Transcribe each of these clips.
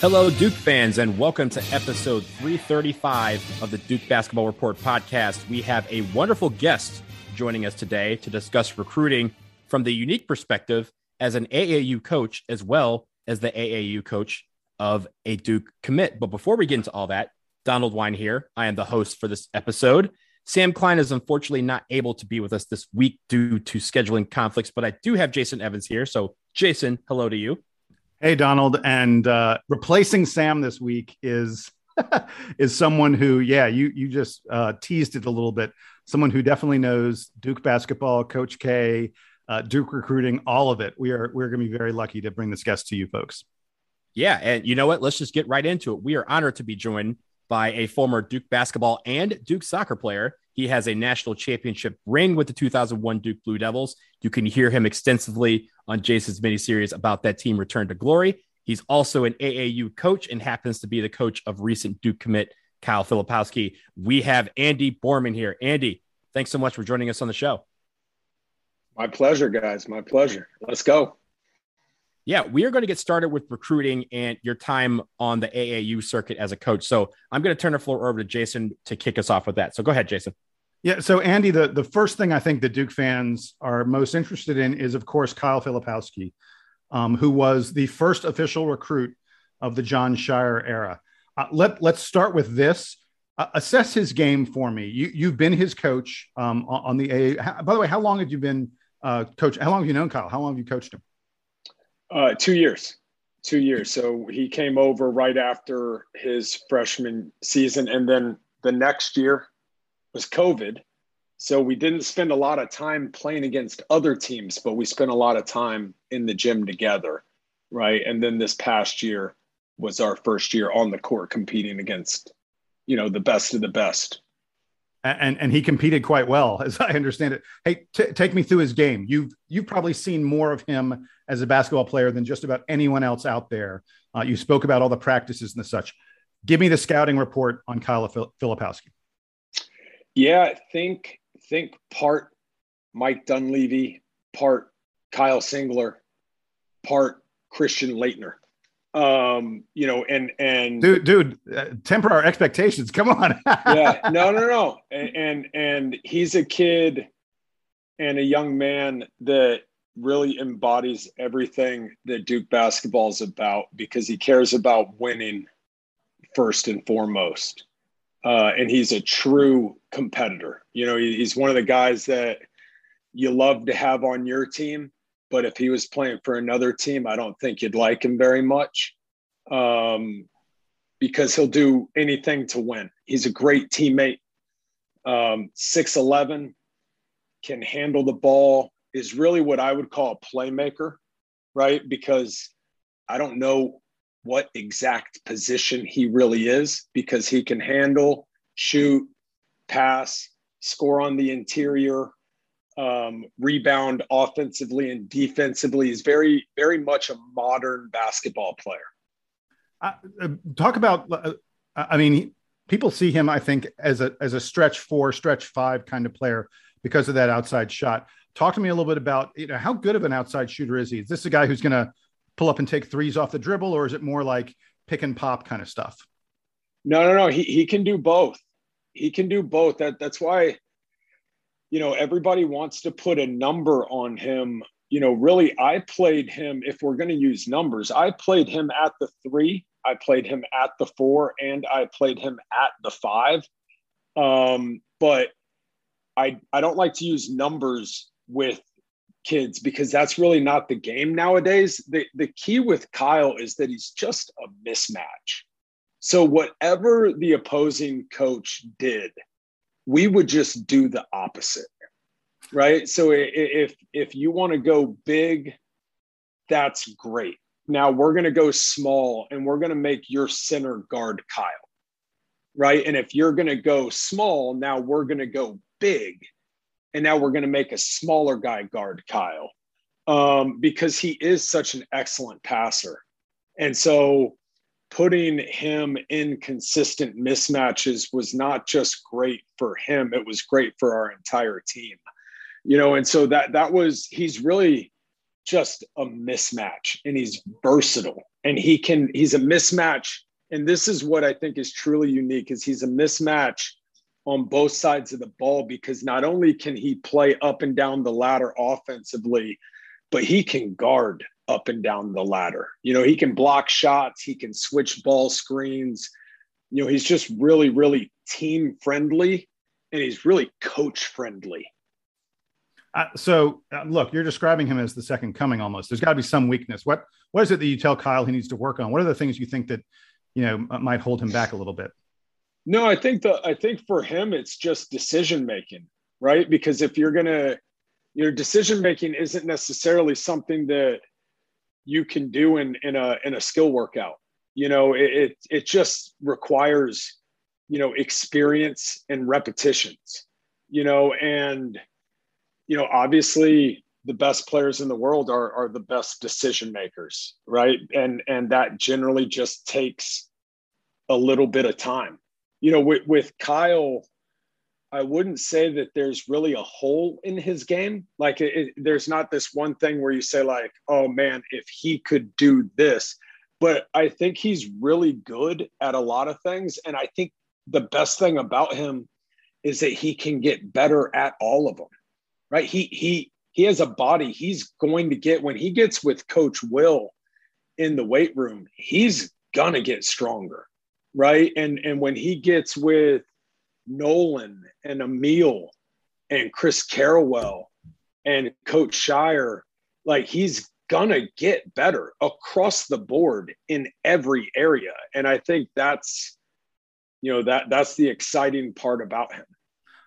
Hello, Duke fans, and welcome to episode 335 of the Duke Basketball Report podcast. We have a wonderful guest joining us today to discuss recruiting from the unique perspective as an AAU coach, as well as the AAU coach of a Duke commit. But before we get into all that, Donald Wine here. I am the host for this episode. Sam Klein is unfortunately not able to be with us this week due to scheduling conflicts, but I do have Jason Evans here. So, Jason, hello to you. Hey, Donald, and uh, replacing Sam this week is is someone who, yeah, you you just uh, teased it a little bit. Someone who definitely knows Duke basketball, Coach K, uh, Duke recruiting, all of it. We are we're going to be very lucky to bring this guest to you, folks. Yeah, and you know what? Let's just get right into it. We are honored to be joined by a former Duke basketball and Duke soccer player. He has a national championship ring with the 2001 Duke Blue Devils. You can hear him extensively on Jason's miniseries about that team return to glory. He's also an AAU coach and happens to be the coach of recent Duke commit Kyle Filipowski. We have Andy Borman here. Andy, thanks so much for joining us on the show. My pleasure, guys. My pleasure. Let's go. Yeah, we are going to get started with recruiting and your time on the AAU circuit as a coach. So I'm going to turn the floor over to Jason to kick us off with that. So go ahead, Jason. Yeah. So Andy, the, the first thing I think the Duke fans are most interested in is, of course, Kyle Filipowski, um, who was the first official recruit of the Jon Scheyer era. Uh, let Let's start with this. Uh, assess his game for me. You you've been his coach um, on the A. By the way, how long have you been uh, coach? How long have you known Kyle? How long have you coached him? Uh, two years, two years. So he came over right after his freshman season, and then the next year was COVID. So we didn't spend a lot of time playing against other teams, but we spent a lot of time in the gym together, right? And then this past year was our first year on the court competing against, you know, the best of the best and and he competed quite well, as I understand it. Hey, t- take me through his game. You've you've probably seen more of him as a basketball player than just about anyone else out there. Uh, you spoke about all the practices and the such. Give me the scouting report on Kyle Filipowski. Yeah, think think part Mike Dunleavy, part Kyle Singler, part Christian Laettner um you know and and dude dude uh, temper our expectations. Come on. Yeah no no no. And, and and he's a kid and a young man that really embodies everything that duke basketball is about because he cares about winning first and foremost uh, and he's a true competitor you know he's one of the guys that you love to have on your team but if he was playing for another team, I don't think you'd like him very much um, because he'll do anything to win. He's a great teammate. Um, 6'11, can handle the ball, is really what I would call a playmaker, right? Because I don't know what exact position he really is because he can handle, shoot, pass, score on the interior, um, rebound offensively and defensively. He's very, very much a modern basketball player. Uh, talk about, uh, I mean, people see him, I think, as a as a stretch four, stretch five kind of player because of that outside shot. Talk to me a little bit about you know how good of an outside shooter is he? Is this a guy who's going to pull up and take threes off the dribble, or is it more like pick and pop kind of stuff? No, no, no. He he can do both. He can do both. That that's why you know, everybody wants to put a number on him. You know, really, I played him, if we're going to use numbers, I played him at the three, I played him at the four, and I played him at the five. Um, but I, I don't like to use numbers with kids because that's really not the game nowadays. The, the key with Kyle is that he's just a mismatch. So, whatever the opposing coach did, we would just do the opposite right so if if you want to go big that's great now we're going to go small and we're going to make your center guard kyle right and if you're going to go small now we're going to go big and now we're going to make a smaller guy guard kyle um, because he is such an excellent passer. And so putting him in consistent mismatches was not just great for him it was great for our entire team. You know and so that that was he's really just a mismatch and he's versatile and he can he's a mismatch and this is what I think is truly unique is he's a mismatch on both sides of the ball because not only can he play up and down the ladder offensively but he can guard up and down the ladder. You know, he can block shots, he can switch ball screens. You know, he's just really really team friendly and he's really coach friendly. Uh, so uh, look, you're describing him as the second coming almost. There's got to be some weakness. What what is it that you tell Kyle he needs to work on? What are the things you think that you know might hold him back a little bit? No, I think the I think for him it's just decision making, right? Because if you're gonna your decision making isn't necessarily something that you can do in in a in a skill workout. You know, it it, it just requires you know experience and repetitions. You know, and you know, obviously the best players in the world are are the best decision makers, right? And and that generally just takes a little bit of time. You know, with, with Kyle, I wouldn't say that there's really a hole in his game. Like it, it, there's not this one thing where you say like, "Oh man, if he could do this." But I think he's really good at a lot of things and I think the best thing about him is that he can get better at all of them right? He he he has a body. He's going to get when he gets with Coach Will in the weight room, he's gonna get stronger, right? And and when he gets with Nolan and Amile and Chris Carrawell and Coach Scheyer, like he's gonna get better across the board in every area. And I think that's you know that that's the exciting part about him.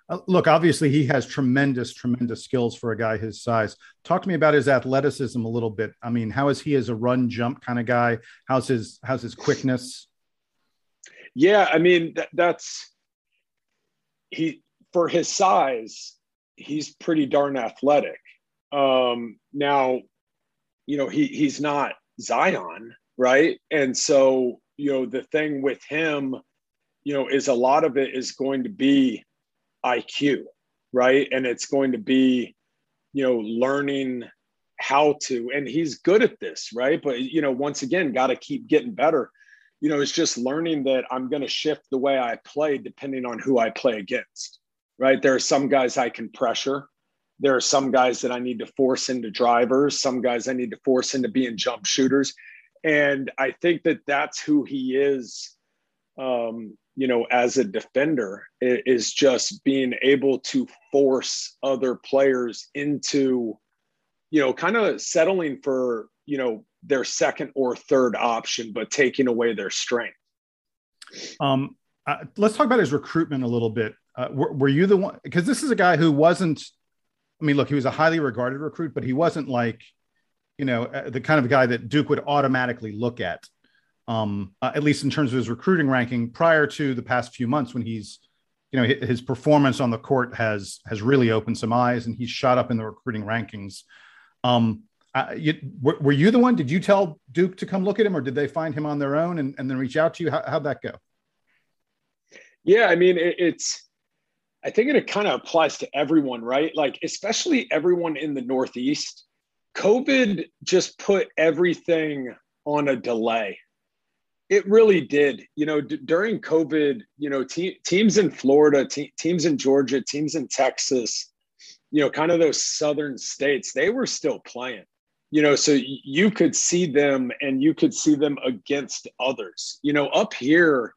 Uh, look, obviously, he has tremendous, tremendous skills for a guy his size. Talk to me about his athleticism a little bit. I mean, how is he as a run jump kind of guy? How's his how's his quickness? Yeah, I mean that, that's he for his size, he's pretty darn athletic. Um, now, you know, he he's not Zion, right? And so, you know, the thing with him, you know, is a lot of it is going to be IQ, right? And it's going to be, you know, learning how to, and he's good at this, right? But, you know, once again, got to keep getting better. You know, it's just learning that I'm going to shift the way I play depending on who I play against, right? There are some guys I can pressure. There are some guys that I need to force into drivers, some guys I need to force into being jump shooters. And I think that that's who he is um, you know, as a defender is just being able to force other players into, you know, kind of settling for, you know, their second or third option, but taking away their strength. Um, uh, let's talk about his recruitment a little bit. Uh, were, were you the one? Because this is a guy who wasn't. I mean, look, he was a highly regarded recruit, but he wasn't like, you know, uh, the kind of guy that Duke would automatically look at um, uh, at least in terms of his recruiting ranking prior to the past few months when he's you know his performance on the court has has really opened some eyes and he's shot up in the recruiting rankings um, uh, you, were, were, you the one? Did you tell duke to come look at him or did they find him on their own and, and then reach out to you? How, how'd that go? Yeah i mean it, it's i think it kind of applies to everyone right? Like especially everyone in the northeast. Covid just put everything on a delay. It really did. You know, d- during COVID, you know, te- teams in Florida, te- teams in Georgia, teams in Texas, you know, kind of those southern states, they were still playing. You know, so you could see them and you could see them against others. You know, up here,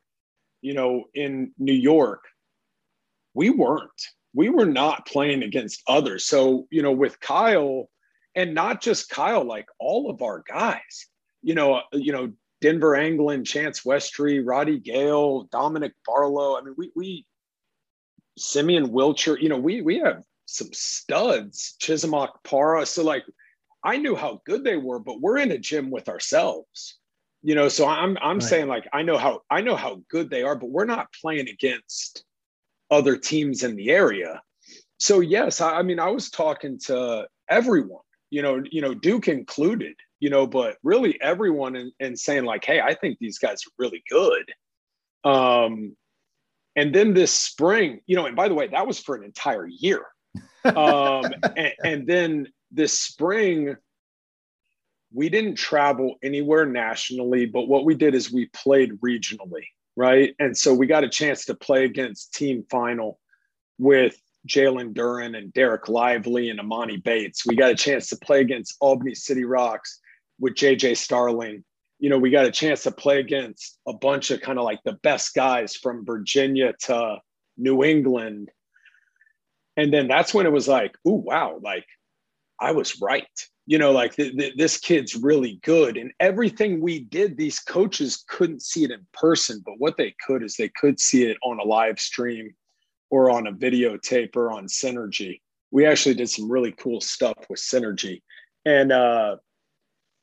you know, in New York, we weren't. We were not playing against others. So, you know, with Kyle, and not just Kyle, like all of our guys, you know, uh, you know, Denver Anglin, Chance Westry, Roddy Gayle Dominick Barlow. I mean, we we Simeon Wilcher, you know, we we have some studs, Chisom Okpara So like I knew how good they were, but we're in a gym with ourselves. You know, so I'm I'm right. saying like I know how I know how good they are, but we're not playing against other teams in the area. So yes, I, I mean I was talking to everyone, you know, you know, Duke included you know, but really everyone and, saying like, hey, I think these guys are really good. Um, and then this spring, you know, and by the way, that was for an entire year. Um, and, and then this spring, we didn't travel anywhere nationally, but what we did is we played regionally, right? And so we got a chance to play against team final with Jalen Duren and Dereck Lively and Emoni Bates. We got a chance to play against Albany City Rocks with JJ Starling. You know, we got a chance to play against a bunch of kind of like the best guys from Virginia to New England. And then that's when it was like, oh, wow, like I was right. You know, like th- th- this kid's really good. And everything we did, these coaches couldn't see it in person, but what they could is they could see it on a live stream or on a videotape or on Synergy. We actually did some really cool stuff with Synergy. And uh,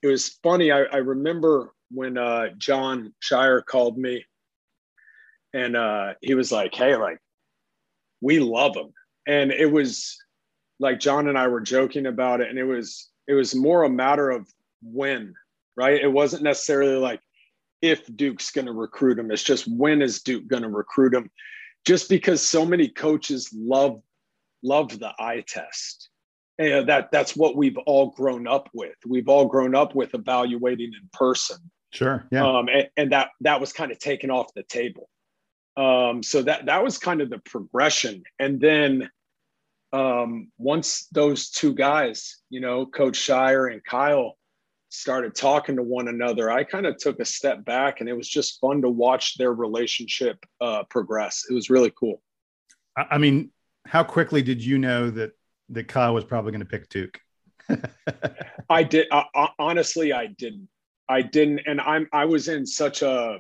it was funny. I, I remember when uh, Jon Scheyer called me and uh, he was like, Hey, like, we love him. And it was like John and I were joking about it. And it was, it was more a matter of when, right? It wasn't necessarily like if Duke's going to recruit him. It's just when is Duke going to recruit him? just because so many coaches love love the eye test. And that that's what we've all grown up with. We've all grown up with evaluating in person. Sure. Yeah. Um, and, and that that was kind of taken off the table. Um, so that that was kind of the progression. And then um, once those two guys, you know, Coach Scheyer and Kyle, started talking to one another, I kind of took a step back and it was just fun to watch their relationship uh, progress. It was really cool. I mean, how quickly did you know that that Kyle was probably going to pick Duke? I did. I, honestly, I didn't. I didn't, and I'm. I was in such a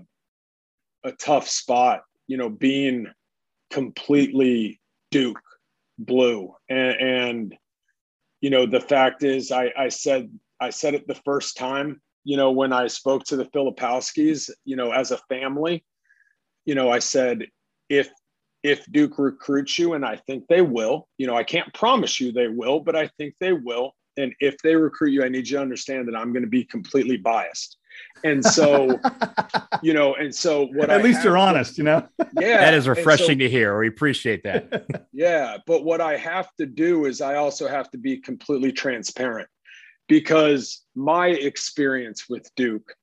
a tough spot, you know, being completely Duke blue, and, and you know, the fact is, I, I said I said it the first time, you know, when I spoke to the Filipowskis, you know, as a family, you know, I said, if if Duke recruits you, and I think they will, you know, I can't promise you they will, but I think they will. And if they recruit you, I need you to understand that I'm going to be completely biased. And so, you know, and so what I at I least you're honest, you know? Yeah. That is refreshing so, to hear. We appreciate that. yeah. But what I have to do is I also have to be completely transparent because my experience with Duke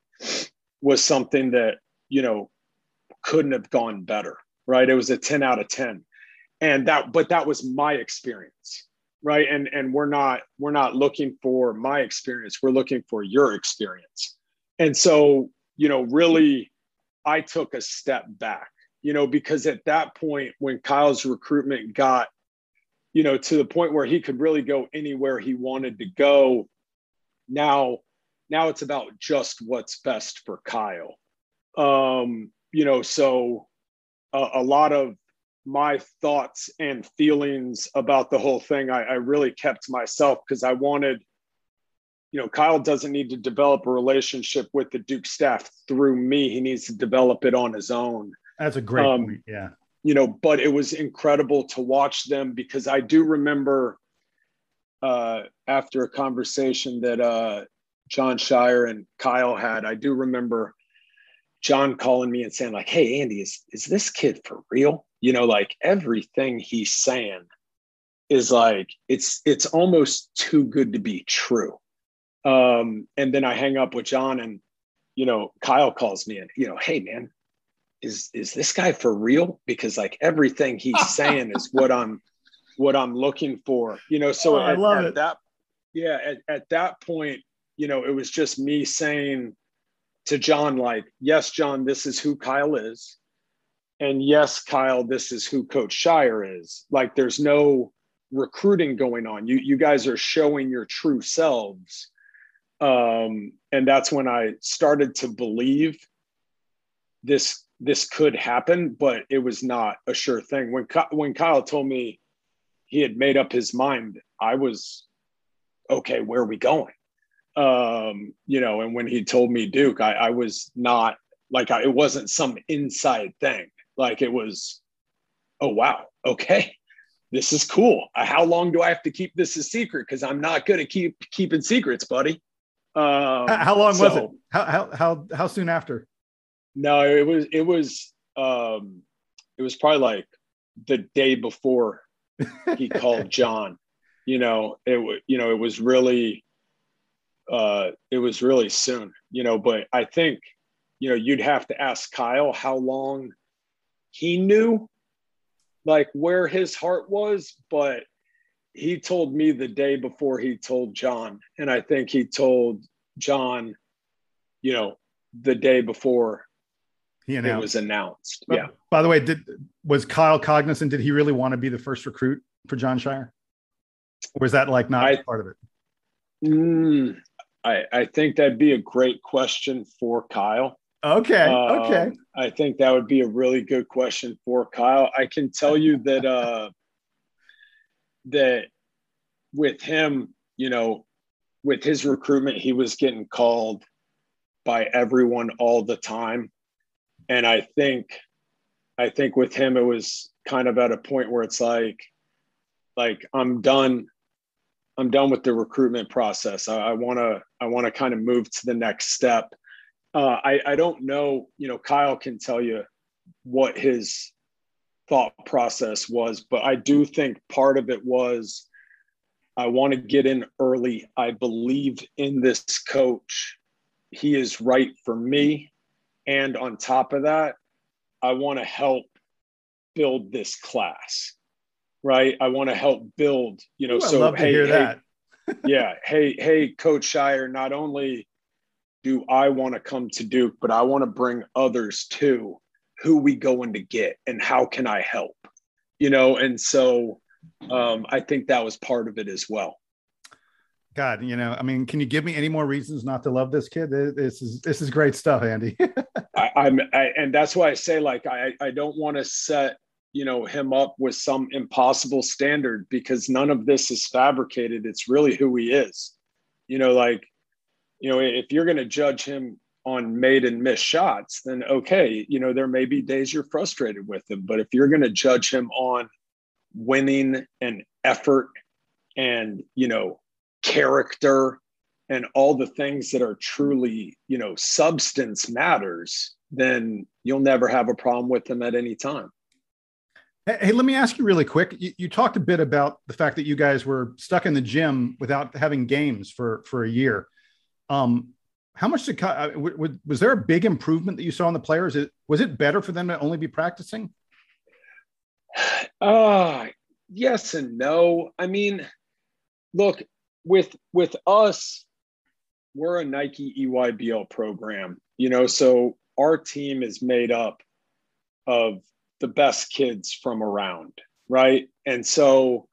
was something that, you know, couldn't have gone better, right? It was a 10 out of 10. And that, but that was my experience, right? And and we're not we're not looking for my experience, we're looking for your experience. And so, you know, really I took a step back, you know, because at that point when Kyle's recruitment got you know to the point where he could really go anywhere he wanted to go now now it's about just what's best for Kyle. Um, you know, so a, a, lot of my thoughts and feelings about the whole thing, I, I really kept myself because I wanted, you know, Kyle doesn't need to develop a relationship with the Duke staff through me. He needs to develop it on his own. That's a great um, point. Yeah. You know, but it was incredible to watch them because I do remember uh, after a conversation that uh, Jon Scheyer and Kyle had, I do remember John calling me and saying, like, hey, Andy, is, is this kid for real? You know, like everything he's saying is like it's it's almost too good to be true. Um, and then I hang up with John and you know, Kyle calls me and, you know, hey man, is is this guy for real? Because like everything he's saying is what I'm what I'm looking for. You know, so oh, at, I love at it. that yeah, at, at that point, you know, it was just me saying to john like, yes, john this is who Kyle is. And yes, Kyle, this is who Coach Scheyer is. Like there's no recruiting going on. You you guys are showing your true selves. Um, and that's when I started to believe this this could happen, but it was not a sure thing. When when Kyle told me he had made up his mind. I was okay. Where are we going? Um, you know, and when he told me Duke, I, I was not like I, it wasn't some inside thing. Like it was, oh wow, okay, this is cool. How long do I have to keep this a secret? Because I'm not good at keep keeping secrets, buddy. Um, how long so, was it? How, how how how soon after? No, it was it was um, it was probably like the day before he called John, You know, it you know it was really uh, it was really soon, you know, but I think, you know, you'd have to ask Kyle how long he knew like where his heart was, but he told me the day before he told John. And I think he told John, you know, the day before he announced. it was announced. But, yeah. By the way, did was Kyle cognizant? Did he really want to be the first recruit for Jon Scheyer? Or was that like not I, part of it? Mm, I, I think that'd be a great question for Kyle. Okay. Um, okay. I think that would be a really good question for Kyle. I can tell you that uh, that with him, you know, with his recruitment, he was getting called by everyone all the time. And I think I think with him it was kind of at a point where it's like like I'm done I'm done with the recruitment process. I want to I want to kind of move to the next step. Uh, I I don't know. You know, Kyle can tell you what his thought process was, but I do think part of it was I want to get in early. I believe in this coach. He is right for me. And on top of that, I want to help build this class right? I want to help build, you know. Ooh, so hey, hey yeah, hey, hey, Coach Scheyer, Not only do I want to come to Duke, but I want to bring others too. Who we going to get, and how can I help? You know, and so um, I think that was part of it as well. God, you know, I mean, can you give me any more reasons not to love this kid? This is this is great stuff, Andy. I, I'm, I, and that's why I say, like, I I don't want to set you know him up with some impossible standard because none of this is fabricated it's really who he is you know like you know if you're going to judge him on made and missed shots then okay you know there may be days you're frustrated with him but if you're going to judge him on winning and effort and you know character and all the things that are truly you know substance matters then you'll never have a problem with him at any time Hey, let me ask you really quick. You, you, talked a bit about the fact that you guys were stuck in the gym without having games for for a year. Um, how much did uh, was there a big improvement that you saw in the players? Was it better for them to only be practicing? Uh yes and no. I mean, look with with us, we're a Nike EYBL program, you know, so our team is made up of the best kids from around, right? And so,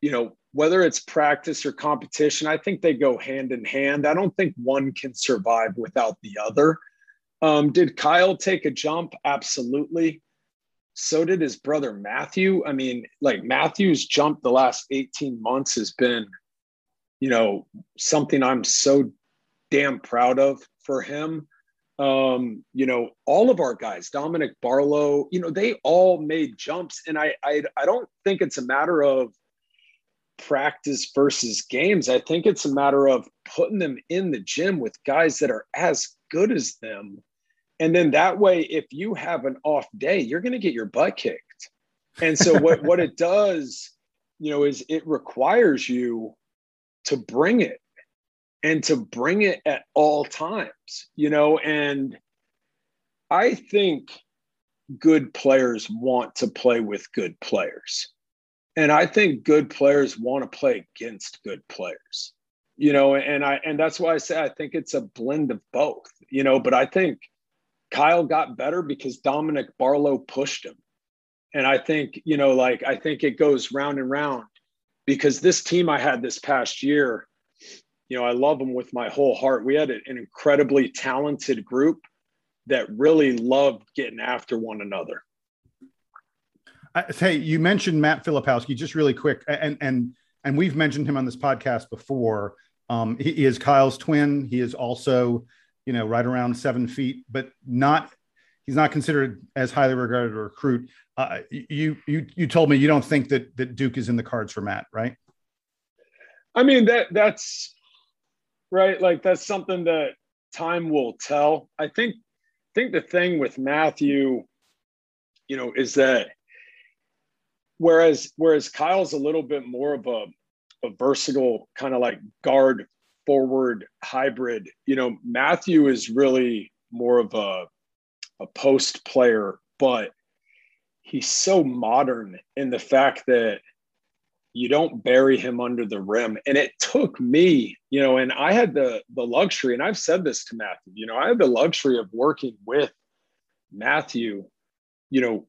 you know, whether it's practice or competition, I think they go hand in hand. I don't think one can survive without the other. Um, did Kyle take a jump? Absolutely. So did his brother Matthew. I mean, like Matthew's jump the last 18 months has been, you know, something I'm so damn proud of for him um, you know, all of our guys, Dominick Barlow, you know, they all made jumps. And I, I, I don't think it's a matter of practice versus games. I think it's a matter of putting them in the gym with guys that are as good as them. And then that way, if you have an off day, you're going to get your butt kicked. And so what, what it does, you know, is it requires you to bring it and to bring it at all times, you know, and I think good players want to play with good players. And I think good players want to play against good players. You know, and I and that's why I say I think it's a blend of both, you know, but I think Kyle got better because Dominick Barlow pushed him. And I think, you know, like I think it goes round and round because this team I had this past year, you know, I love them with my whole heart. We had an incredibly talented group that really loved getting after one another. Hey, you mentioned Matt Filipowski just really quick, and and and we've mentioned him on this podcast before. Um, he, he is Kyle's twin. He is also, you know, right around seven feet, but not. He's not considered as highly regarded a recruit. Uh, you you you told me you don't think that that Duke is in the cards for Matt, right? I mean that that's right? Like that's something that time will tell. I think I think the thing with Matthew, you know, is that whereas whereas Kyle's a little bit more of a, a versatile kind of like guard forward hybrid. You know, Matthew is really more of a a post player, but he's so modern in the fact that you don't bury him under the rim. And it took me, you know, and I had the the luxury, and I've said this to Matthew, you know, I had the luxury of working with Matthew, you know,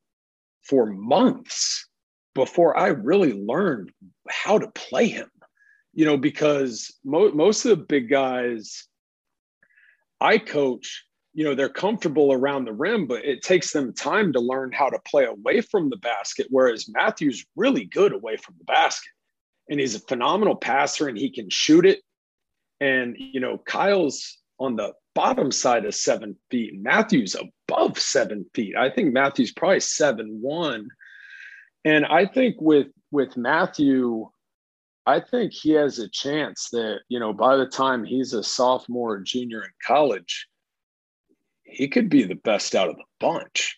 for months before I really learned how to play him. You know, because mo- most of the big guys I coach you know they're comfortable around the rim but it takes them time to learn how to play away from the basket whereas matthew's really good away from the basket. And he's a phenomenal passer and he can shoot it. And you know kyle's on the bottom side of seven feet. Matthew's above seven feet. I think matthew's probably seven one and i think with with matthew i think he has a chance that you know by the time he's a sophomore or junior in college he could be the best out of the bunch.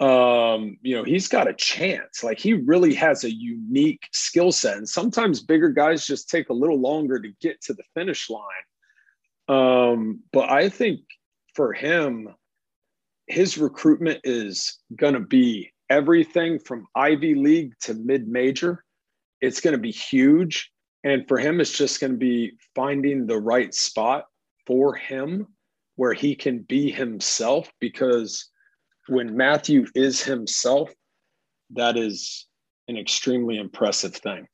Um, you know, he's got a chance. Like he really has a unique skill set. And sometimes bigger guys just take a little longer to get to the finish line. Um, but I think for him, his recruitment is going to be everything from Ivy League to mid major. It's going to be huge. And for him, it's just going to be finding the right spot for him where he can be himself because when Matthew is himself, that is an extremely impressive thing.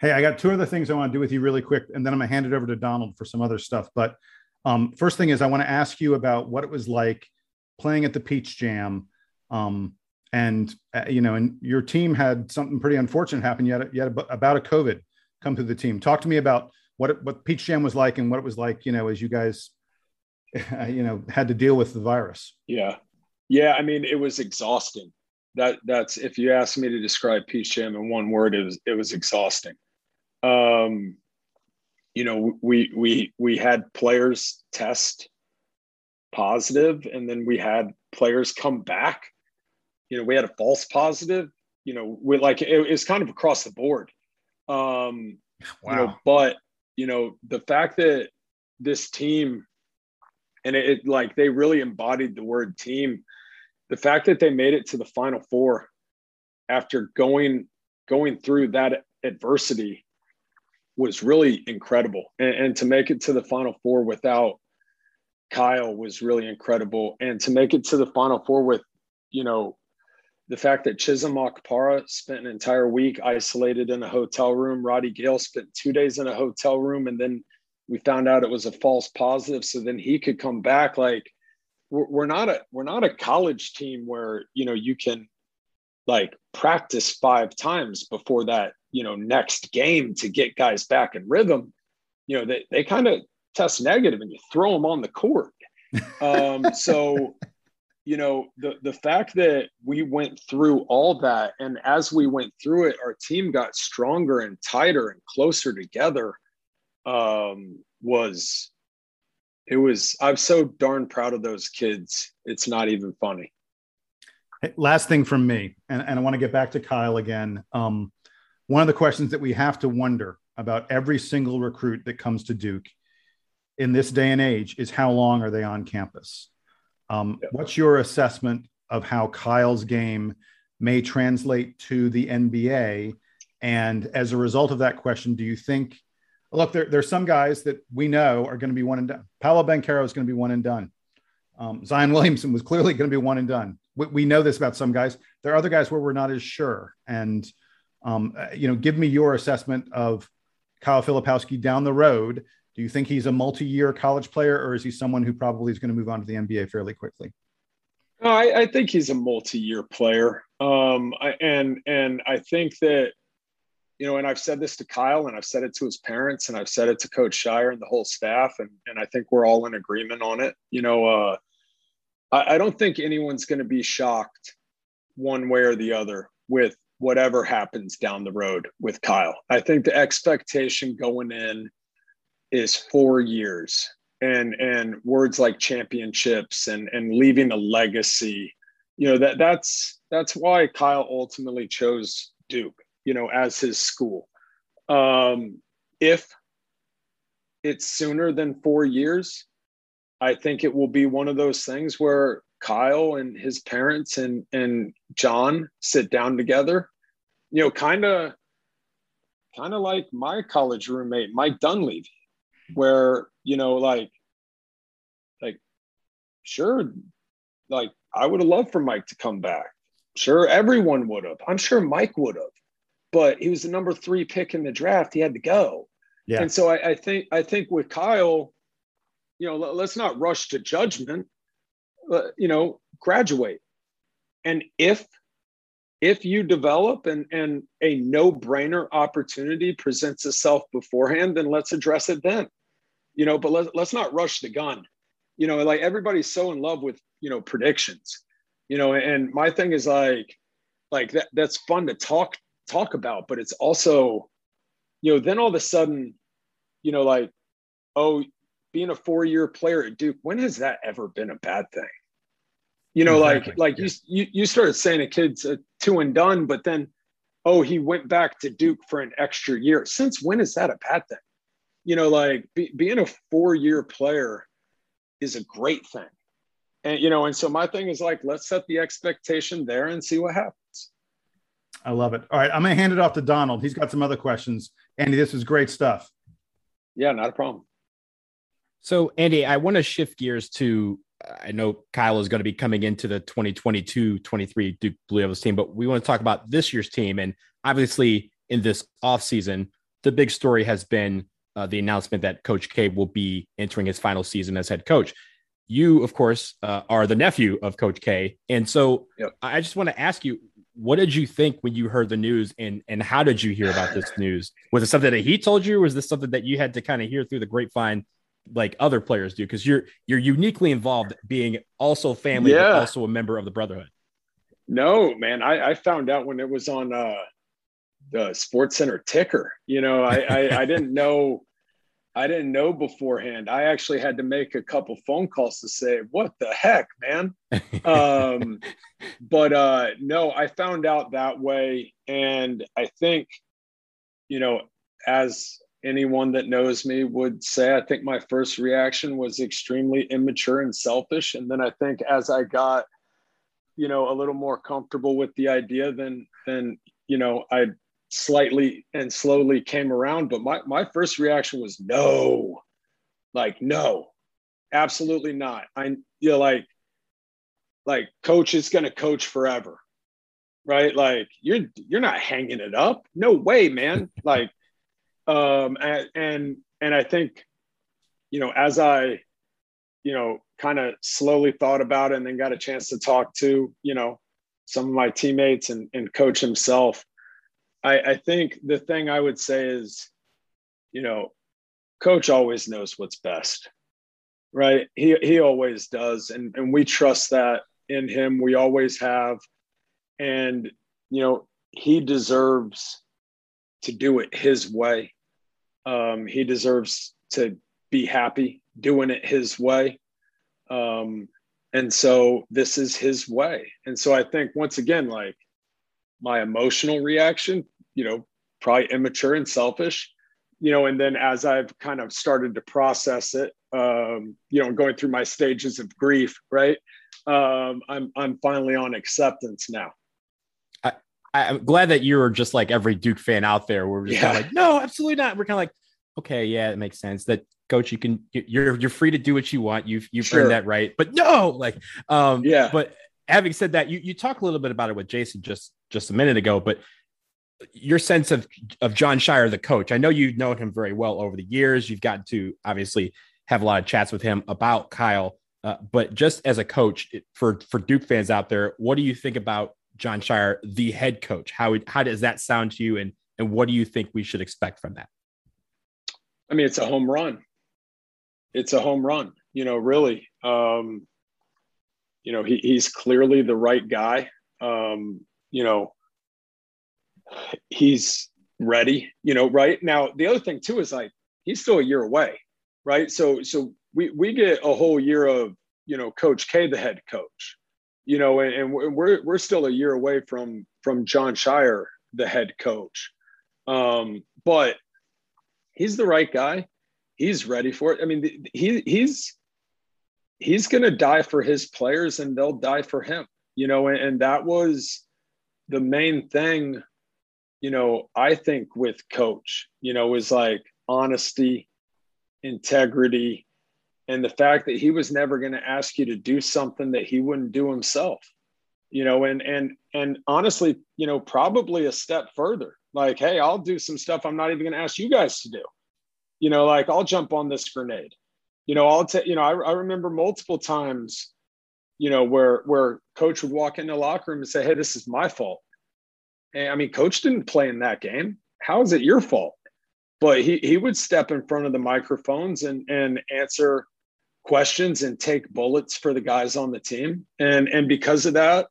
Hey, I got two other things I want to do with you really quick, and then I'm gonna hand it over to Donald for some other stuff. But um, first thing is, I want to ask you about what it was like playing at the Peach Jam, um, and uh, you know, and your team had something pretty unfortunate happen. Yet, yet about a COVID come through the team. Talk to me about what it, what Peach Jam was like and what it was like, you know, as you guys you know had to deal with the virus yeah yeah i mean it was exhausting that that's if you ask me to describe peach jam in one word it was it was exhausting um you know we we we had players test positive and then we had players come back you know we had a false positive you know we like it, it was kind of across the board. Um wow. you know but you know the fact that this team and it, it, like they really embodied the word team the fact that they made it to the final four after going going through that adversity was really incredible. And, and to make it to the final four without kyle was really incredible. And to make it to the final four with you know the fact that Chisom Okpara spent an entire week isolated in a hotel room. Roddy Gayle spent two days in a hotel room and then we found out it was a false positive so then he could come back like we're, we're not a we're not a college team where you know you can like practice five times before that you know next game to get guys back in rhythm you know they, they kind of test negative and you throw them on the court um, so you know the the fact that we went through all that and as we went through it our team got stronger and tighter and closer together um, was it was i'm so darn proud of those kids. It's not even funny. Hey, last thing from me and, and i want to get back to kyle again. Um, one of the questions that we have to wonder about every single recruit that comes to duke in this day and age is how long are they on campus um, yeah. what's your assessment of how kyle's game may translate to the nba and as a result of that question do you think look, there, there's some guys that we know are going to be one and done. Paolo Banchero is going to be one and done. Um, Zion Williamson was clearly going to be one and done. We, we, know this about some guys. There are other guys where we're not as sure. And, um, uh, you know, give me your assessment of Kyle Filipowski down the road. Do you think he's a multi-year college player, or is he someone who probably is going to move on to the NBA fairly quickly? I, I think he's a multi-year player, um, I, and and I think that you know, and I've said this to Kyle and I've said it to his parents and I've said it to Coach Scheyer and the whole staff. And, and I think we're all in agreement on it. You know, uh, I, I don't think anyone's going to be shocked one way or the other with whatever happens down the road with Kyle. I think the expectation going in is four years and and words like championships and and leaving a legacy you know that that's that's why Kyle ultimately chose Duke you know, as his school. Um, if it's sooner than four years, I think it will be one of those things where Kyle and his parents and and John sit down together, you know, kind of kind of like my college roommate Mike Dunleavy, where you know, like, like, sure, like I would have loved for Mike to come back. Sure, everyone would have. I'm sure Mike would have, but he was the number three pick in the draft. He had to go. Yeah. And so I, I think I think with Kyle, you know, let, us not rush to judgment. Uh, you know, graduate, and if if you develop and and a no brainer opportunity presents itself beforehand, then let's address it then. You know, but let's, let's not rush the gun. You know, like everybody's so in love with you know predictions you know and my thing is like like that that's fun to talk talk about but it's also you know then all of a sudden you know like oh being a four year player at duke when has that ever been a bad thing you know exactly. like like yeah. you, you you started saying a kid's a two and done but then oh he went back to duke for an extra year since when is that a bad thing you know like be, being a four year player is a great thing. And you know and so my thing is like let's set the expectation there and see what happens. I love it. All right i'm going to hand it off to donald. He's got some other questions. Andy this is great stuff. Yeah not a problem. So andy i want to shift gears to i know kyle is going to be coming into the 2022-23 duke blue devils team but we want to talk about this year's team. And obviously in this offseason the big story has been uh, the announcement that coach k will be entering his final season as head coach you, of course, uh, are the nephew of Coach K, and so yep. I just want to ask you, what did you think when you heard the news, and and how did you hear about this news? Was it something that he told you, or was this something that you had to kind of hear through the grapevine, like other players do? Because you're you're uniquely involved, being also family, yeah. but also a member of the Brotherhood. No, man, I, I found out when it was on uh, the Sports Center ticker. You know, I, I, I didn't know I didn't know beforehand. I actually had to make a couple phone calls to say, "What the heck, man?" um, but uh, no, I found out that way, and I think, you know, as anyone that knows me would say, I think my first reaction was extremely immature and selfish, and then I think as I got, you know, a little more comfortable with the idea, then then you know, I slightly and slowly came around. But my, my first reaction was no, like, no, absolutely not. I, you know, like, like coach is going to coach forever. Right. Like you're, you're not hanging it up. No way, man. like, um, and, and, and I think, you know, as I, you know, kind of slowly thought about it and then got a chance to talk to, you know, some of my teammates and, and coach himself, I, I think the thing I would say is, you know, coach always knows what's best, right? He he always does, and and we trust that in him. We always have, and you know, he deserves to do it his way. Um, he deserves to be happy doing it his way. Um, and so this is his way. And so I think once again, like my emotional reaction you know, probably immature and selfish, you know, and then as I've kind of started to process it, um, you know, going through my stages of grief, right? Um, I'm I'm finally on acceptance now. I, I'm glad that you're just like every Duke fan out there. We're just yeah. kind of like, no, absolutely not. We're kind of like, okay, yeah, it makes sense. That coach, you can you're you're free to do what you want. You've you've sure. earned that right. But no, like, um, yeah. But having said that, you you talk a little bit about it with Jason just just a minute ago, but your sense of of Jon Scheyer, the coach. I know you've known him very well over the years. You've gotten to obviously have a lot of chats with him about Kyle. Uh, but just as a coach for for Duke fans out there, what do you think about Jon Scheyer, the head coach? How how does that sound to you, and and what do you think we should expect from that? I mean, it's a home run. It's a home run. You know, really. Um, you know, he, he's clearly the right guy. Um, you know, he's ready, you know, right now. The other thing too is like he's still a year away, right? So so we we get a whole year of you know Coach K, the head coach, you know, and, and we're we're still a year away from from Jon Scheyer the head coach. Um, but he's the right guy. he's ready for it. I mean, he he's he's going to die for his players, and they'll die for him. You know, and, and that was the main thing. You know, I think with coach, you know, was like honesty, integrity, and the fact that he was never going to ask you to do something that he wouldn't do himself you know and and and honestly you know probably a step further. Like hey i'll do some stuff i'm not even going to ask you guys to do. You know like i'll jump on this grenade. You know i'll take you know I, I remember multiple times you know where where coach would walk in the locker room and say hey this is my fault i mean coach didn't play in that game how is it your fault but he he would step in front of the microphones and and answer questions and take bullets for the guys on the team and and because of that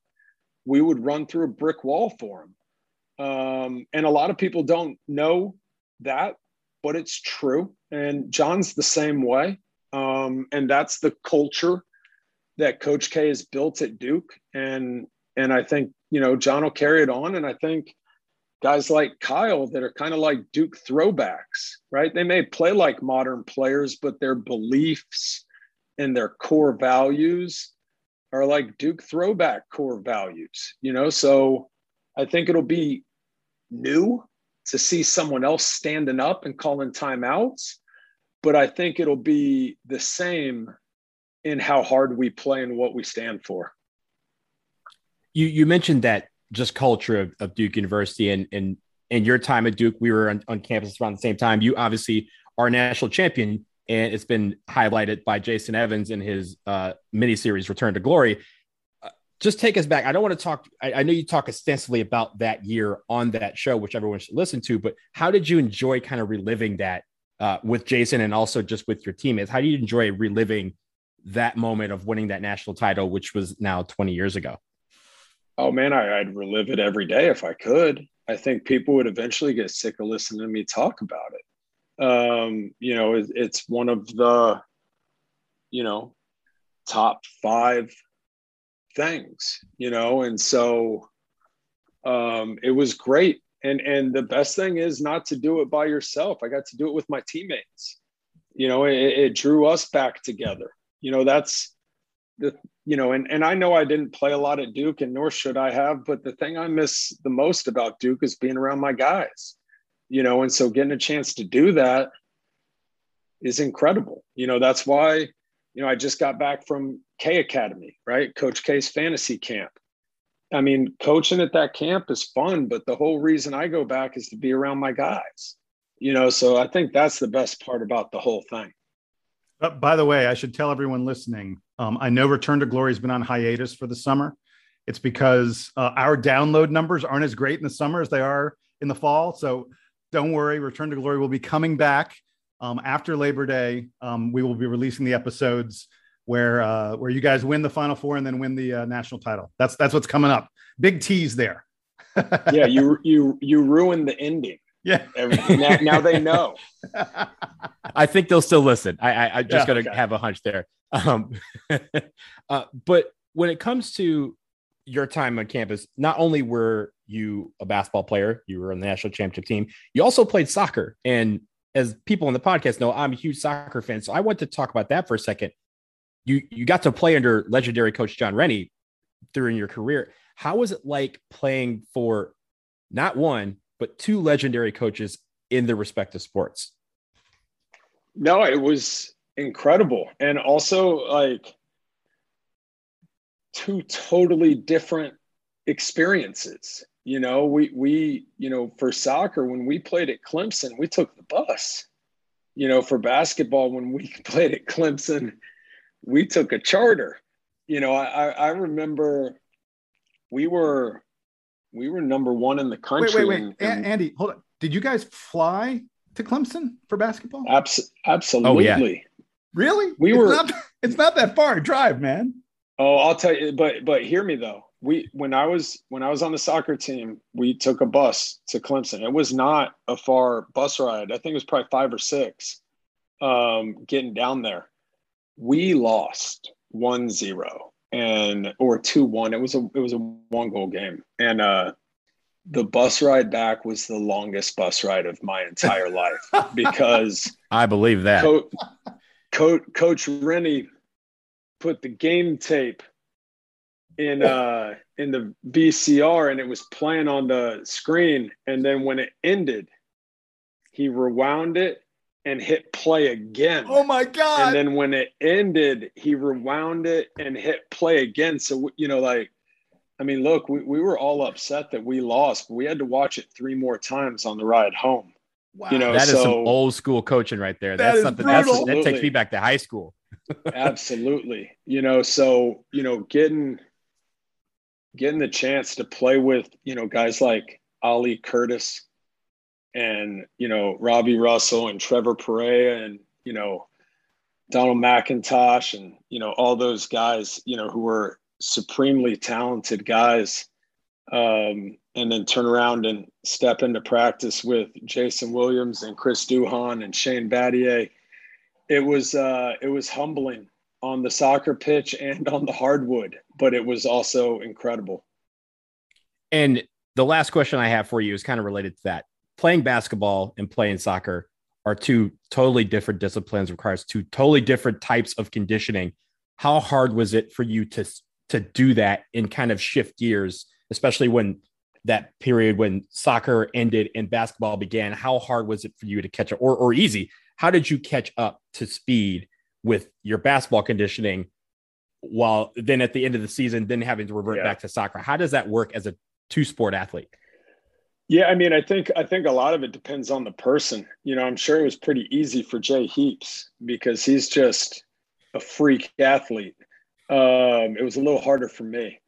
we would run through a brick wall for him. Um, and a lot of people don't know that, but it's true. And Jon's the same way. Um, and that's the culture that Coach K has built at Duke. And and I think, you know, Jon will carry it on. And I think guys like Kyle that are kind of like Duke throwbacks, right? They may play like modern players, but their beliefs and their core values are like Duke throwback core values, you know? So I think it'll be new to see someone else standing up and calling timeouts, but I think it'll be the same in how hard we play and what we stand for. You you mentioned that just culture of, of Duke University and and in your time at Duke, we were on, on campus around the same time. You obviously are national champion and it's been highlighted by Jason Evans in his uh, miniseries Return to Glory. Uh, just take us back. I don't want to talk. I, I, know you talk extensively about that year on that show, which everyone should listen to. But how did you enjoy kind of reliving that uh, with Jason and also just with your teammates? How do you enjoy reliving that moment of winning that national title, which was now 20 years ago? Oh man, I, I'd relive it every day if I could. I think people would eventually get sick of listening to me talk about it um, you know, it, it's one of the, you know, top five things, you know, and so um, it was great. And and the best thing is not to do it by yourself. I got to do it with my teammates. You know, it, it drew us back together. You know, that's the you know, and and I know I didn't play a lot at Duke, and nor should I have. But the thing I miss the most about Duke is being around my guys you know, and so getting a chance to do that is incredible. You know, that's why, you know, I just got back from K Academy, right? Coach K's fantasy camp. I mean, coaching at that camp is fun, but the whole reason I go back is to be around my guys. You know, so I think that's the best part about the whole thing. Uh, by the way, I should tell everyone listening. Um, I know Return to Glory has been on hiatus for the summer. It's because uh, our download numbers aren't as great in the summer as they are in the fall. So don't worry, Return to Glory will be coming back um, after Labor Day. Um, we will be releasing the episodes where uh, where you guys win the Final Four and then win the uh, national title. That's that's what's coming up. Big tease there. yeah, you you you ruined the ending. Yeah, now, now, they know. I think they'll still listen. I I, I just yeah, gotta okay. have a hunch there. Um, uh, but when it comes to your time on campus, not only were you a basketball player, you were on the national championship team, you also played soccer. And as people on the podcast know, I'm a huge soccer fan. So I want to talk about that for a second. You you got to play under legendary coach John Rennie during your career. How was it like playing for not one, but two legendary coaches in their respective sports? No, it was incredible. And also like two totally different experiences. You know, we we you know for soccer when we played at Clemson, we took the bus. You know, for basketball when we played at Clemson, we took a charter. You know, I I remember we were we were number one in the country. Wait, wait, wait, and, Andy, hold on. Did you guys fly to Clemson for basketball? Abs- absolutely. Oh, yeah. Really? We it's were. Not, it's not that far a drive, man. Oh, I'll tell you, but but hear me though. We when I was when I was on the soccer team, we took a bus to Clemson. It was not a far bus ride. I think it was probably five or six. Um, getting down there, we lost 1-0 and or two one. It was a it was a one goal game, and uh, the bus ride back was the longest bus ride of my entire life because I believe that Co- Co- Coach Rennie put the game tape in uh in the VCR and it was playing on the screen and then when it ended he rewound it and hit play again. Oh my god. And then when it ended he rewound it and hit play again so you know like I mean look we, we were all upset that we lost but we had to watch it three more times on the ride home. wow. you know, that is so- some old school coaching right there. That That's is something that's, that takes me back to high school. Absolutely. You know, so, you know, getting getting the chance to play with, you know, guys like Ali Curtis and, you know, Robbie Russell and Trevor Perea and, you know, Donald McIntosh and, you know, all those guys, you know, who were supremely talented guys. Um, and then turn around and step into practice with Jason Williams and Chris Duhon and Shane Battier it was uh, it was humbling on the soccer pitch and on the hardwood, but it was also incredible. And the last question I have for you is kind of related to that. Playing basketball and playing soccer are two totally different disciplines, requires two totally different types of conditioning. How hard was it for you to to do that and kind of shift gears, especially when that period when soccer ended and basketball began? How hard was it for you to catch up, or or easy? How did you catch up to speed with your basketball conditioning while then at the end of the season then having to revert Yeah. back to soccer? How does that work as a two sport athlete? Yeah, I mean, I think I think a lot of it depends on the person. You know, I'm sure it was pretty easy for Jay Heaps because he's just a freak athlete. Um, it was a little harder for me.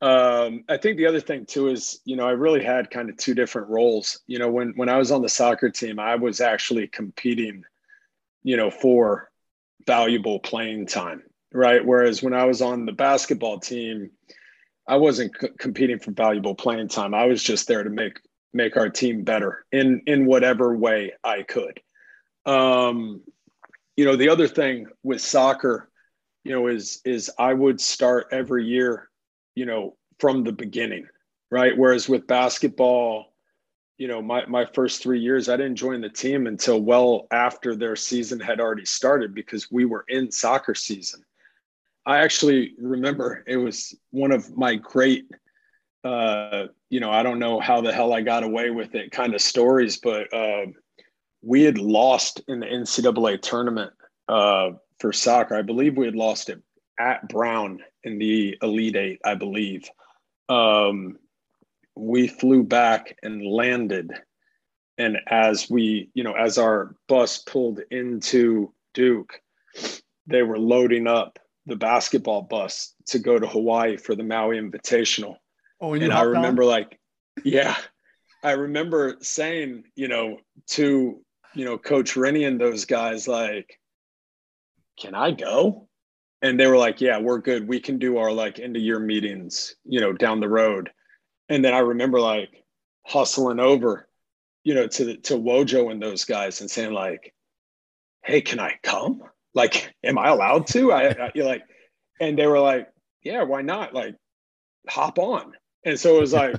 Um, I think the other thing too is, you know, I really had kind of two different roles. You know, when when I was on the soccer team, I was actually competing, you know, for valuable playing time, right? Whereas when I was on the basketball team, I wasn't c- competing for valuable playing time. I was just there to make make our team better in in whatever way I could. Um, you know, the other thing with soccer, you know, is is I would start every year, you know, from the beginning, right? Whereas with basketball, you know, my my first three years, I didn't join the team until well after their season had already started because we were in soccer season. I actually remember it was one of my great uh, you know, I don't know how the hell I got away with it kind of stories, but uh, we had lost in the NCAA tournament uh, for soccer. I believe we had lost it at Brown in the Elite Eight, I believe. Um, we flew back and landed. And as we, you know, as our bus pulled into Duke, they were loading up the basketball bus to go to Hawaii for the Maui Invitational Oh, and, and I hopped on? remember like, yeah, I remember saying, you know, to you know Coach Rennie and those guys, like, can I go? And they were like, yeah, we're good. We can do our like end of year meetings, you know, down the road. And then I remember like hustling over, you know, to the, to Wojo and those guys and saying like, hey, can I come? Like, am I allowed to? I, I like, and they were like, yeah, why not? Like, hop on. And so it was like,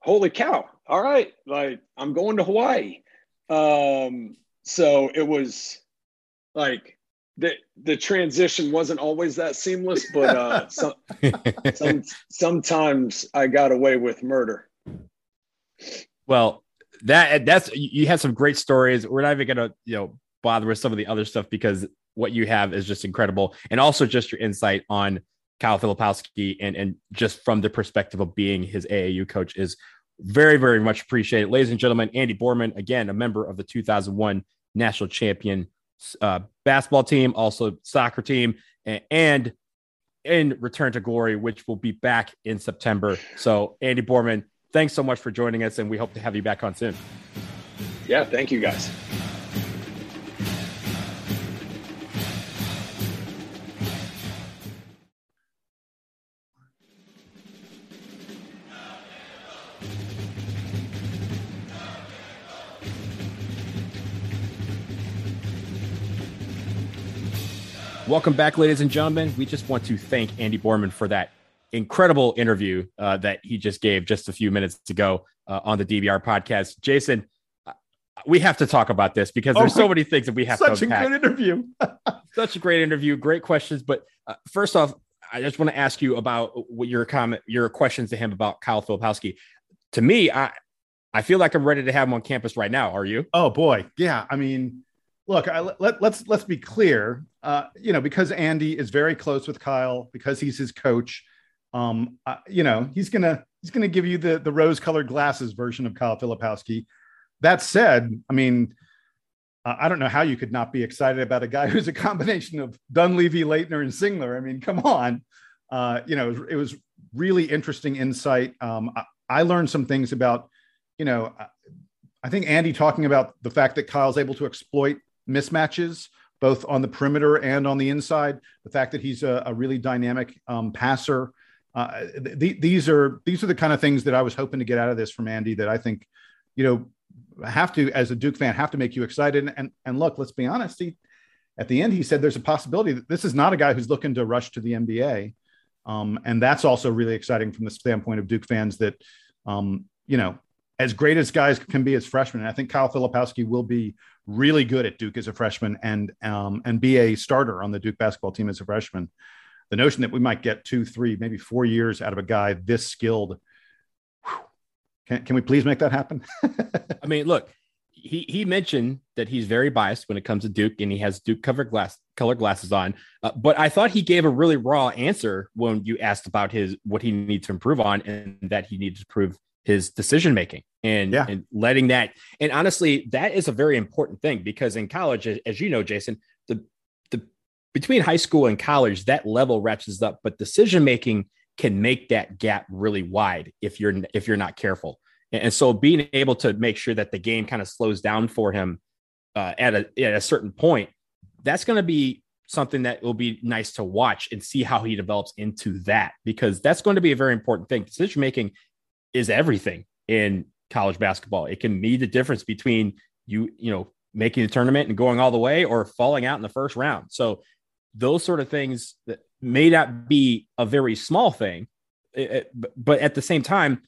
holy cow. All right. Like I'm going to Hawaii. Um, so it was like the the transition wasn't always that seamless, but uh some, some sometimes I got away with murder. well, that that's you you had some great stories. We're not even gonna you know bother with some of the other stuff because what you have is just incredible, and also just your insight on Kyle Filipowski and and just from the perspective of being his AAU coach is very very much appreciated, ladies and gentlemen. Andy Borman, again a member of the 2001 national champion uh, basketball team, also soccer team, a- and in Return to Glory, which will be back in September. So Andy Borman, thanks so much for joining us, and we hope to have you back on soon. Yeah, thank you guys. Welcome back, ladies and gentlemen. We just want to thank Andy Borman for that incredible interview uh, that he just gave just a few minutes ago uh, on the DBR podcast. Jason, uh, we have to talk about this because there's oh, so many things that we have such to unpack. Such a good interview. such a great interview. Great questions. But uh, first off, I just want to ask you about what your comment, your questions to him about Kyle Filipowski. To me, I I feel like I'm ready to have him on campus right now. Are you? Oh boy, yeah. I mean, look, I, let, let's let's be clear. Uh, you know, because Andy is very close with Kyle, because he's his coach. Um, uh, you know, he's gonna he's gonna give you the the rose colored glasses version of Kyle Filipowski. That said, I mean, uh, I don't know how you could not be excited about a guy who's a combination of Dunleavy, Laettner, and Singler. I mean, come on. Uh, you know, it was, it was, really interesting insight. Um, I, I, learned some things about, you know, I think Andy talking about the fact that Kyle's able to exploit mismatches both on the perimeter and on the inside. The fact that he's a, a really dynamic um, passer. Uh, th- these are these are the kind of things that I was hoping to get out of this from Andy. That I think, you know, have to, as a Duke fan, have to make you excited. And and look, let's be honest. He, at the end, he said there's a possibility that this is not a guy who's looking to rush to the NBA, um, and that's also really exciting from the standpoint of Duke fans. That um, you know, as great as guys can be as freshmen, I think Kyle Filipowski will be really good at Duke as a freshman and um, and be a starter on the Duke basketball team as a freshman. The notion that we might get two, three, maybe four years out of a guy this skilled can, can we please make that happen? I mean, look, he he mentioned that he's very biased when it comes to Duke, and he has Duke covered glass color glasses on. Uh, but I thought he gave a really raw answer when you asked about his what he needs to improve on, and that he needs to improve his decision making and, yeah. and letting that. And honestly, that is a very important thing because in college, as you know, Jason, the the between high school and college, that level ratchets up, but decision making can make that gap really wide if you're if you're not careful. And so being able to make sure that the game kind of slows down for him uh, at a at a certain point, that's going to be something that will be nice to watch and see how he develops into that because that's going to be a very important thing. Decision making is everything in college basketball. It can be the difference between you, you know, making the tournament and going all the way or falling out in the first round. So those sort of things that may not be a very small thing, eh, eh, it, but at the same time,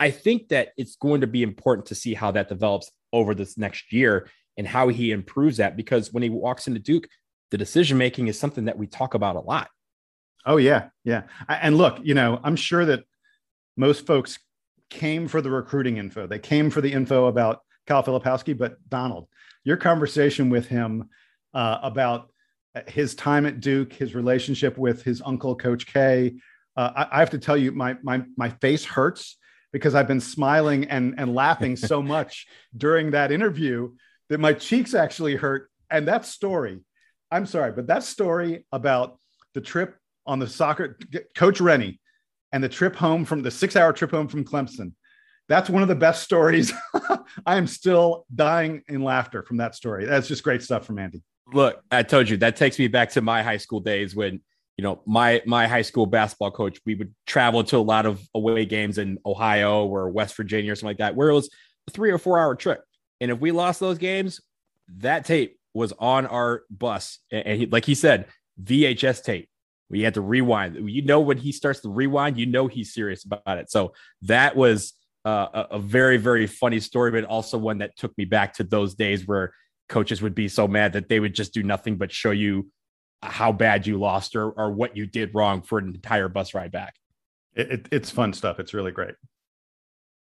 I think that it's going to be important to see how that develops over this next year and how he improves that because when he walks into Duke, the decision making is something that we talk about a lot. Oh yeah, yeah. And look, you know, I'm sure that most folks came for the recruiting info. They came for the info about Kyle Filipowski, but Donald, your conversation with him uh, about his time at Duke, his relationship with his uncle, Coach K. Uh, I, I have to tell you, my my my face hurts because I've been smiling and and laughing so much during that interview that my cheeks actually hurt. And that story, I'm sorry, but that story about the trip on the soccer, Coach Rennie, and the trip home from the six hour trip home from Clemson. That's one of the best stories. I am still dying in laughter from that story. That's just great stuff from Andy. Look, I told you that takes me back to my high school days when you know my my high school basketball coach. We would travel to a lot of away games in Ohio or West Virginia or something like that, where it was a three or four hour trip. And if we lost those games, that tape was on our bus, and he, like he said, VHS tape. We had to rewind. You know, when he starts to rewind, you know he's serious about it. So that was uh, a, a very, very funny story, but also one that took me back to those days where coaches would be so mad that they would just do nothing but show you how bad you lost or, or what you did wrong for an entire bus ride back. It, it, it's fun stuff. It's really great.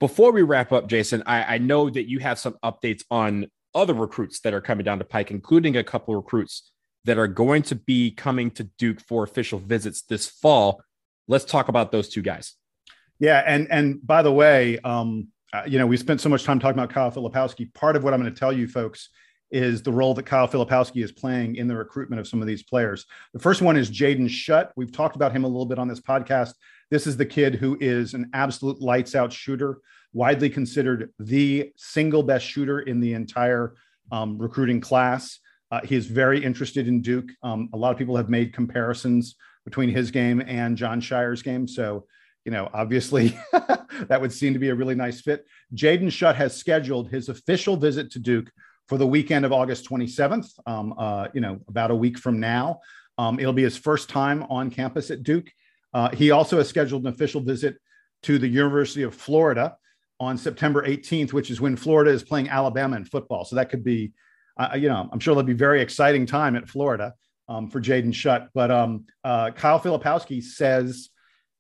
Before we wrap up, Jason, I, I know that you have some updates on other recruits that are coming down to Pike, including a couple of recruits that are going to be coming to Duke for official visits this fall. Let's talk about those two guys. Yeah, and and by the way, um, uh, you know, we spent so much time talking about Kyle Filipowski. Part of what I'm going to tell you folks is the role that Kyle Filipowski is playing in the recruitment of some of these players. The first one is Jaden Schutt. We've talked about him a little bit on this podcast. This is the kid who is an absolute lights out shooter, widely considered the single best shooter in the entire um, recruiting class. Uh, he is very interested in Duke. Um, a lot of people have made comparisons between his game and Jon Scheyer's game. So, you know, obviously that would seem to be a really nice fit. Jaden Schutt has scheduled his official visit to Duke for the weekend of August 27th, um, uh, you know, about a week from now. Um, it'll be his first time on campus at Duke. Uh, he also has scheduled an official visit to the University of Florida on September 18th, which is when Florida is playing Alabama in football. So that could be, uh, you know, I'm sure that'll be a very exciting time at Florida um, for Jaden Schutt. But um, uh, Kyle Filipowski says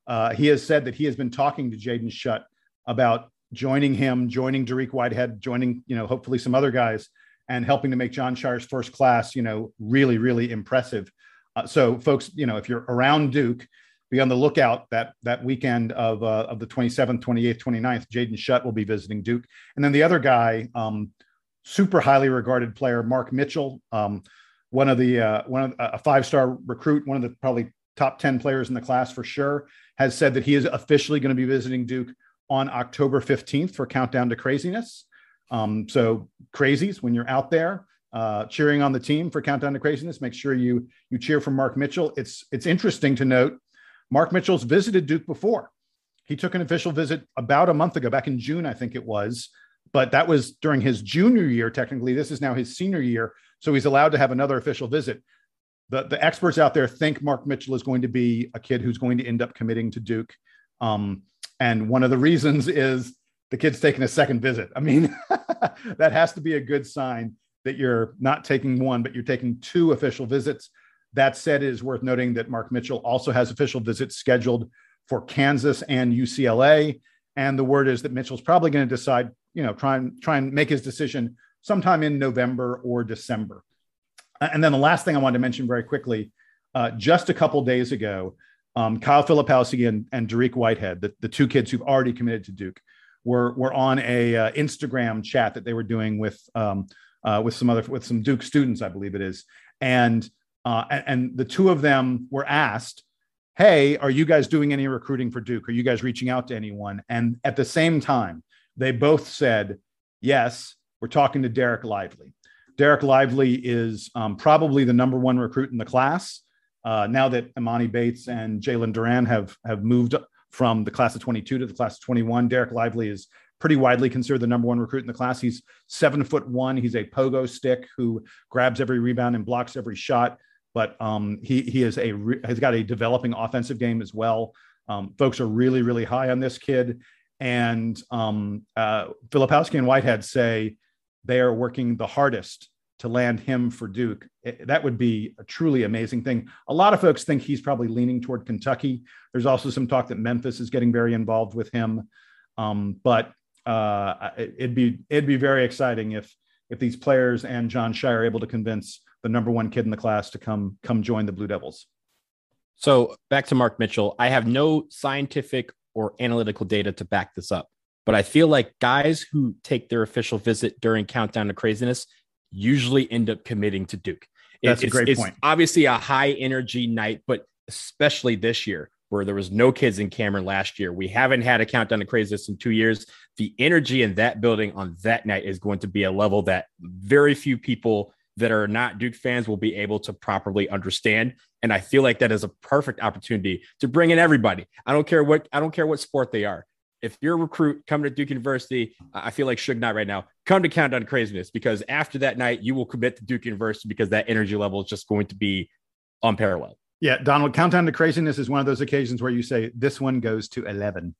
uh, he has said that he has been talking to Jaden Schutt about joining him, joining Dariq Whitehead, joining, you know, hopefully some other guys and helping to make Jon Scheyer's first class, you know, really, really impressive. Uh, so, folks, you know, if you're around Duke, be on the lookout that that weekend of uh, of the 27th, 28th, 29th. Jaden Schutt will be visiting Duke, and then the other guy, um, super highly regarded player, Mark Mitchell, um, one of the uh, one of a five star recruit, one of the probably top 10 players in the class for sure, has said that he is officially going to be visiting Duke on October 15th for Countdown to Craziness. Um, so crazies, when you're out there uh, cheering on the team for Countdown to Craziness, make sure you you cheer for Mark Mitchell. It's it's interesting to note Mark Mitchell's visited Duke before. He took an official visit about a month ago, back in June, I think it was. But that was during his junior year, technically. This is now his senior year. So he's allowed to have another official visit. The, the experts out there think Mark Mitchell is going to be a kid who's going to end up committing to Duke. Um, and one of the reasons is the kid's taking a second visit. I mean, that has to be a good sign that you're not taking one, but you're taking two official visits. That said, it is worth noting that Mark Mitchell also has official visits scheduled for Kansas and UCLA. And the word is that Mitchell's probably going to decide, you know, try and try and make his decision sometime in November or December. And then the last thing I wanted to mention very quickly, uh, just a couple days ago, um, Kyle Filipowski and, and Dariq Whitehead, the, the two kids who've already committed to Duke, were were on a uh, Instagram chat that they were doing with um, uh, with some other with some Duke students, I believe it is, and uh, and, and the two of them were asked, Hey, are you guys doing any recruiting for Duke? Are you guys reaching out to anyone? And at the same time, they both said, Yes, we're talking to Dereck Lively. Dereck Lively is um, probably the number one recruit in the class. Uh, now that Emoni Bates and Jalen Duren have have moved from the class of 22 to the class of 21, Dereck Lively is pretty widely considered the number one recruit in the class. He's seven foot one. He's a pogo stick who grabs every rebound and blocks every shot but um, he he is a has got a developing offensive game as well. Um, folks are really really high on this kid, and um, uh, Filipowski and Whitehead say they are working the hardest to land him for Duke. It, that would be a truly amazing thing. A lot of folks think he's probably leaning toward Kentucky. There's also some talk that Memphis is getting very involved with him, um, but uh, it, it'd be it'd be very exciting if if these players and Jon Scheyer are able to convince the number one kid in the class to come come join the Blue Devils. So back to Mark Mitchell. I have no scientific or analytical data to back this up, but I feel like guys who take their official visit during Countdown to Craziness usually end up committing to Duke. That's it's, a great point. Obviously, a high energy night, but especially this year where there was no kids in Cameron last year. We haven't had a countdown to craziness in two years. The energy in that building on that night is going to be a level that very few people that are not Duke fans will be able to properly understand. And I feel like that is a perfect opportunity to bring in everybody. I don't care what I don't care what sport they are. If you're a recruit coming to Duke University, I feel like Suge Knight right now. Come to Countdown Craziness because after that night, you will commit to Duke University because that energy level is just going to be unparalleled. Yeah, Donald, Countdown to Craziness is one of those occasions where you say, this one goes to 11.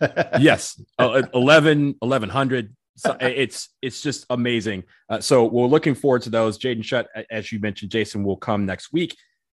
yes, uh, 11, 1100, so it's it's just amazing. Uh, so we're looking forward to those. Jaden Schutt, as you mentioned, Jason will come next week.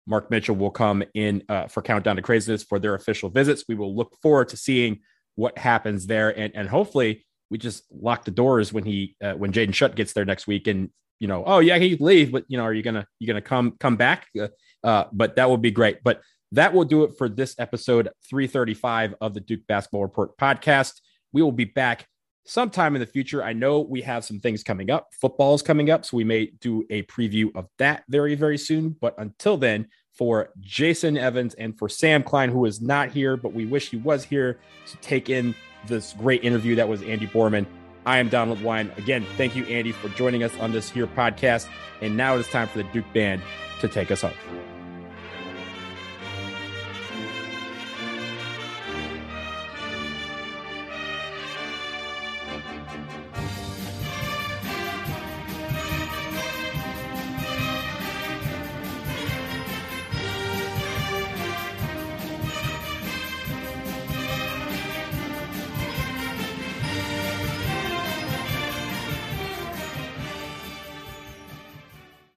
Mark Mitchell will come in uh, for Countdown to Craziness for their official visits. We will look forward to seeing what happens there, and and hopefully we just lock the doors when he uh, when Jaden Schutt gets there next week, and you know, oh yeah, he leave, but you know, are you gonna you gonna come come back? Uh, uh, but that would be great. But that will do it for this episode 335 of the Duke Basketball Report podcast. We will be back sometime in the future. I know we have some things coming up. Football is coming up, so we may do a preview of that very, very soon. But until then, for Jason Evans and for Sam Klein, who is not here, but we wish he was here to take in this great interview that was Andy Borman. I am Donald Wine. Again, thank you, Andy, for joining us on this here podcast. And now it is time for the Duke Band to take us home.